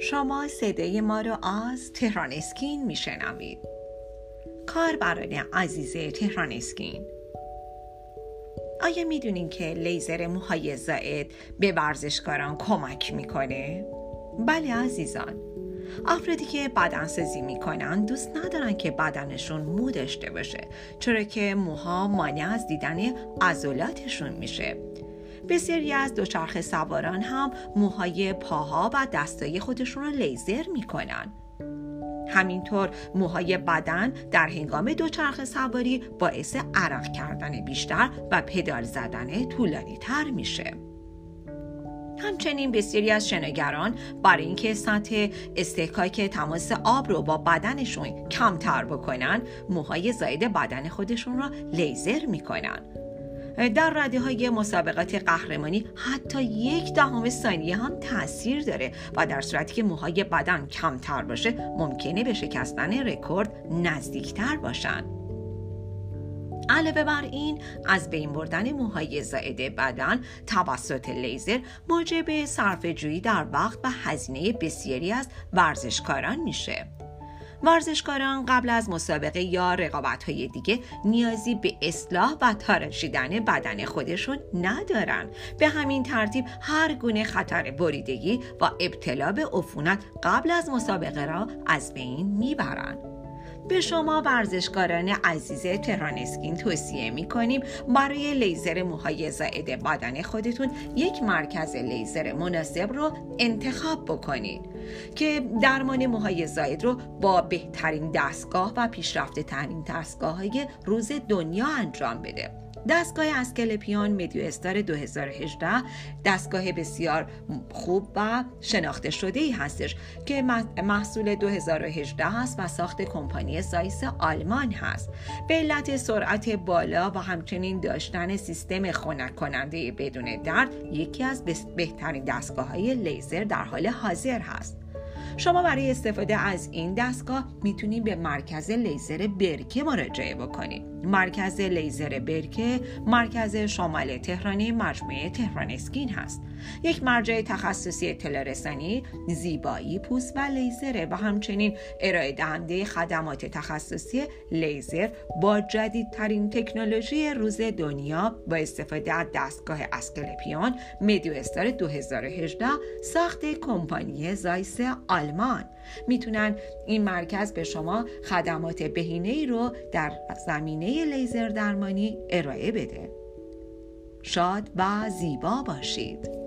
شما صدای ما رو از تهران اسکین میشنوید. کاربران عزیز تهران اسکین. آیا می‌دونین که لیزر موهای زائد به ورزشکاران کمک می‌کنه؟ بله عزیزان. افرادی که بدن سازی می‌کنن دوست ندارن که بدنشون مو داشته باشه چرا که موها مانع از دیدن عضلاتشون میشه. بسیاری از دوچرخه سواران هم موهای پاها و دستای خودشون رو لیزر می‌کنن. همینطور موهای بدن در هنگام دوچرخه سواری باعث عرق کردن بیشتر و پدال زدن طولانی تر میشه. همچنین بسیاری از شنگران برای اینکه سطح استحکاک تماس آب رو با بدنشون کمتر بکنن موهای زاید بدن خودشون را لیزر می‌کنن. در رده های مسابقات قهرمانی حتی یک دهم ثانیه هم تاثیر داره و در صورتی که موهای بدن کمتر باشه ممکنه به شکستن رکورد نزدیکتر باشن. علاوه بر این از بین بردن موهای زائد بدن توسط لیزر موجب صرف جویی در وقت و هزینه بسیاری از ورزشکاران میشه. ورزشکاران قبل از مسابقه یا رقابت های دیگه نیازی به اصلاح و تراشیدن بدن خودشون ندارن. به همین ترتیب هر گونه خطر بریدگی و ابتلا به عفونت قبل از مسابقه را از بین می‌برند به شما ورزشکاران عزیز تهران اسکین توصیه می کنیم برای لیزر موهای زائد بدن خودتون یک مرکز لیزر مناسب رو انتخاب بکنید که درمان موهای زائد رو با بهترین دستگاه و پیشرفته ترین دستگاه های روز دنیا انجام بده. دستگاه اسکلپیون مدیو استار 2018 دستگاه بسیار خوب و شناخته شده ای هستش که محصول 2018 هست و ساخت کمپانی زایس آلمان هست. به علت سرعت بالا و همچنین داشتن سیستم خنک کننده بدون درد یکی از بهترین دستگاه های لیزر در حال حاضر هست. شما برای استفاده از این دستگاه می‌تونید به مرکز لیزر برکه مراجعه بکنید. مرکز لیزر برکه مرکز شمال تهرانی مجموعه تهران اسکین هست. یک مرجع تخصصی اطلاع رسانی زیبایی پوست و لیزره و همچنین ارائه دهنده خدمات تخصصی لیزر با جدیدترین تکنولوژی روز دنیا با استفاده از دستگاه اسکلپیون مدیو استار 2018 ساخت کمپانی زایس آلمان. می‌تونن این مرکز به شما خدمات بهینه ای رو در زمینه لیزر درمانی ارائه بده. شاد و زیبا باشید.